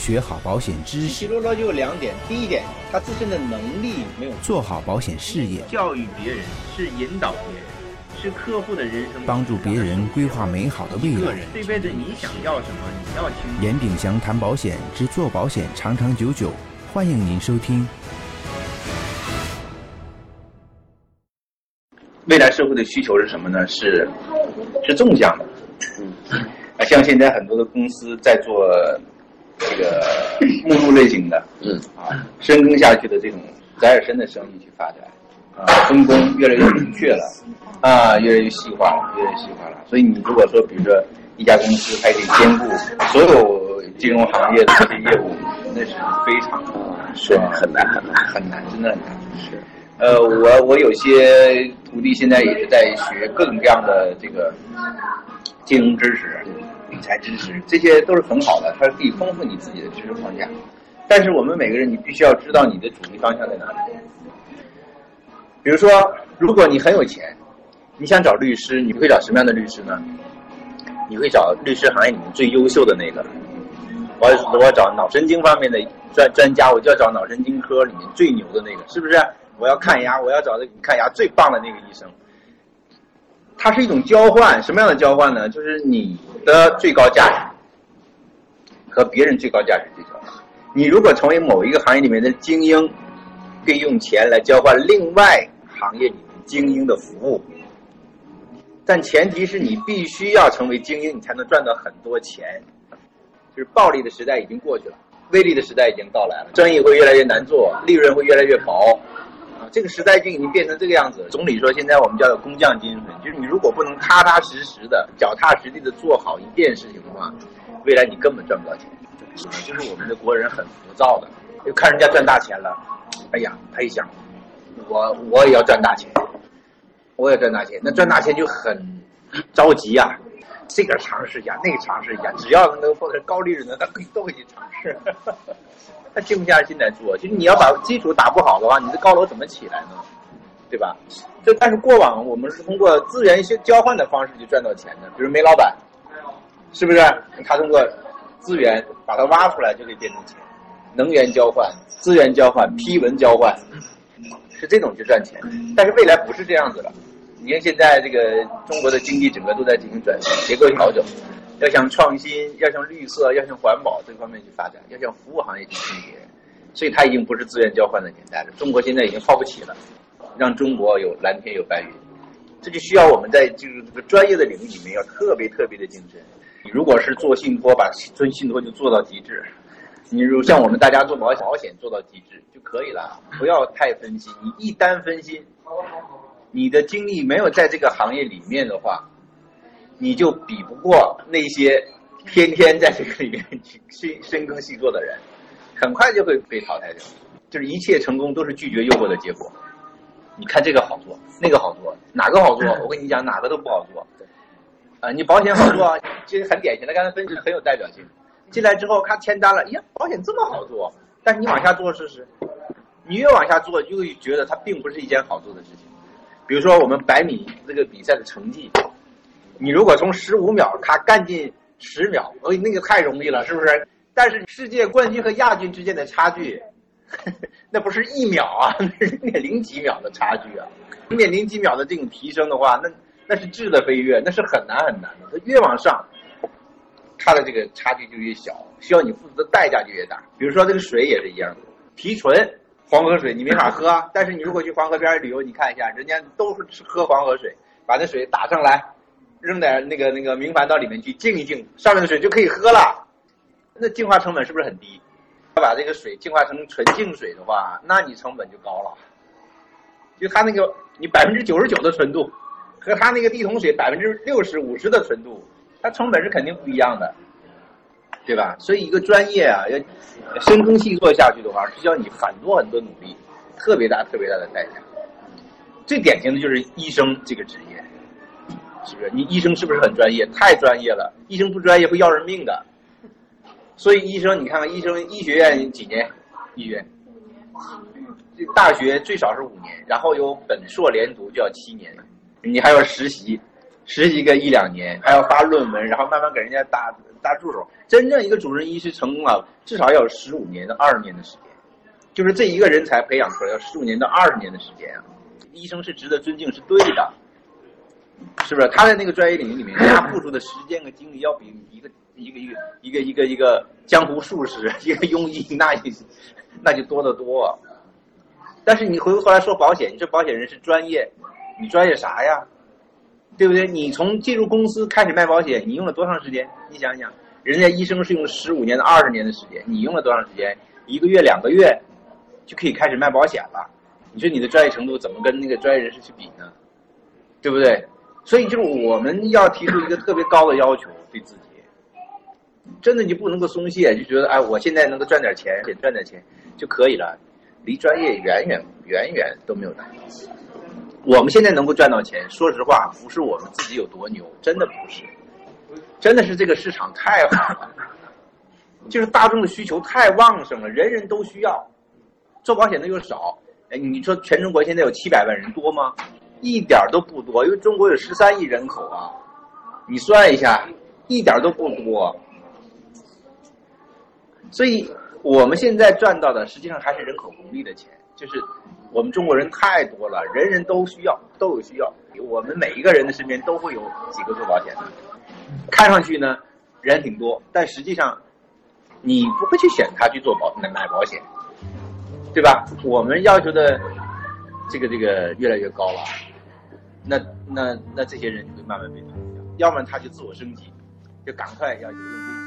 学好保险知识，起落落就有两点，第一点，他自身的能力没有做好保险事业，教育别人是引导别人，是客户的人生，帮助别人规划美好的未来。这辈子你想要什么，你要清楚。严炳祥谈保险之做保险长长久久，欢迎您收听。未来社会的需求是什么呢？是是纵向的，嗯，啊，像现在很多的公司在做这个目录类型的，嗯，啊，深耕下去的这种载尔深的生意去发展，啊，分工越来越明确了，啊，越来越细化了，越来越细化了。所以你如果说，比如说一家公司还得兼顾所有金融行业的这些业务，那是非常是很难很难很难，真的很难。是，呃，我我有些徒弟现在也是在学各种各样的这个金融知识。理财知识，这些都是很好的，它是可以丰富你自己的知识框架。但是我们每个人，你必须要知道你的主力方向在哪里。比如说，如果你很有钱，你想找律师，你会找什么样的律师呢？你会找律师行业里面最优秀的那个。我我要找脑神经方面的专专家，我就要找脑神经科里面最牛的那个，是不是？我要看牙，我要找这看牙最棒的那个医生。它是一种交换，什么样的交换呢？就是你的最高价值和别人最高价值对交换。你如果成为某一个行业里面的精英，可以用钱来交换另外行业里面精英的服务。但前提是你必须要成为精英，你才能赚到很多钱。就是暴利的时代已经过去了，微利的时代已经到来了，生意会越来越难做，利润会越来越薄。这个时代就已经变成这个样子。总理说，现在我们叫做工匠精神，就是你如果不能踏踏实实的、脚踏实地的做好一件事情的话，未来你根本赚不到钱。就是我们的国人很浮躁的，就看人家赚大钱了，哎呀，他一想，我我也要赚大钱，我也赚大钱，那赚大钱就很着急呀，这个尝试一下，那个尝试一下，只要能获得高利润的，他 都会去尝试。他静不下心来做，就是你要把基础打不好的话，你的高楼怎么起来呢？对吧？这但是过往我们是通过资源一些交换的方式去赚到钱的，比如煤老板，是不是？他通过资源把它挖出来就可以变成钱，能源交换、资源交换、批文交换，是这种去赚钱。但是未来不是这样子了，你看现在这个中国的经济整个都在进行转型、结构调整。要向创新，要向绿色，要向环保这方面去发展，要向服务行业去倾斜，所以它已经不是资源交换的年代了。中国现在已经耗不起了，让中国有蓝天有白云，这就需要我们在就是这个专业的领域里面要特别特别的精深。你如果是做信托，把做信托就做到极致；你如像我们大家做保险，保险做到极致就可以了，不要太分心。你一旦分心，好好好你的精力没有在这个行业里面的话。你就比不过那些天天在这个里面去深深耕细作的人，很快就会被淘汰掉。就是一切成功都是拒绝诱惑的结果。你看这个好做，那个好做，哪个好做？我跟你讲，哪个都不好做。啊，你保险好做，其实很典型的，刚才分析很有代表性。进来之后，他签单了，呀，保险这么好做，但是你往下做试试，你越往下做，就会觉得它并不是一件好做的事情。比如说我们百米这个比赛的成绩。你如果从十五秒他干进十秒，哎，那个太容易了，是不是？但是世界冠军和亚军之间的差距，那不是一秒啊，那是零点零几秒的差距啊。零点零几秒的这种提升的话，那那是质的飞跃，那是很难很难的。它越往上，它的这个差距就越小，需要你付出的代价就越大。比如说这个水也是一样的，提纯黄河水你没法喝，但是你如果去黄河边旅游，你看一下，人家都是喝黄河水，把那水打上来。扔点那个那个明矾到里面去静一静，上面的水就可以喝了。那净化成本是不是很低？要把这个水净化成纯净水的话，那你成本就高了。就它那个你百分之九十九的纯度，和它那个地桶水百分之六十五十的纯度，它成本是肯定不一样的，对吧？所以一个专业啊，要深耕细作下去的话，需要你很多很多努力，特别大特别大的代价。最典型的就是医生这个职业。是不是你医生是不是很专业？太专业了，医生不专业会要人命的。所以医生，你看看医生，医学院几年？医院，大学最少是五年，然后有本硕连读就要七年，你还要实习，实习个一两年，还要发论文，然后慢慢给人家打大助手。真正一个主任医师成功了，至少要有十五年到二十年的时间，就是这一个人才培养出来要十五年到二十年的时间啊。医生是值得尊敬，是对的，是不是？他在那个专业领域里面，他付出的时间和精力要比一个一个一个一个一个一个江湖术士、一个庸医那那就多得多。但是你回过头来说保险，你这保险人是专业，你专业啥呀？对不对？你从进入公司开始卖保险，你用了多长时间？你想想，人家医生是用十五年到二十年的时间，你用了多长时间？一个月、两个月就可以开始卖保险了。你说你的专业程度怎么跟那个专业人士去比呢？对不对？所以就是我们要提出一个特别高的要求对自己，真的你不能够松懈，就觉得哎，我现在能够赚点钱，赚点钱就可以了，离专业远远远远都没有达到。我们现在能够赚到钱，说实话，不是我们自己有多牛，真的不是，真的是这个市场太好了，就是大众的需求太旺盛了，人人都需要，做保险的又少。哎，你说全中国现在有七百万人多吗？一点都不多，因为中国有十三亿人口啊，你算一下，一点都不多。所以我们现在赚到的实际上还是人口红利的钱，就是我们中国人太多了，人人都需要，都有需要。我们每一个人的身边都会有几个做保险的，看上去呢人挺多，但实际上你不会去选他去做保买保险。对吧？我们要求的这个这个越来越高了，那那那这些人就会慢慢被淘汰掉，要么他就自我升级，就赶快要有用。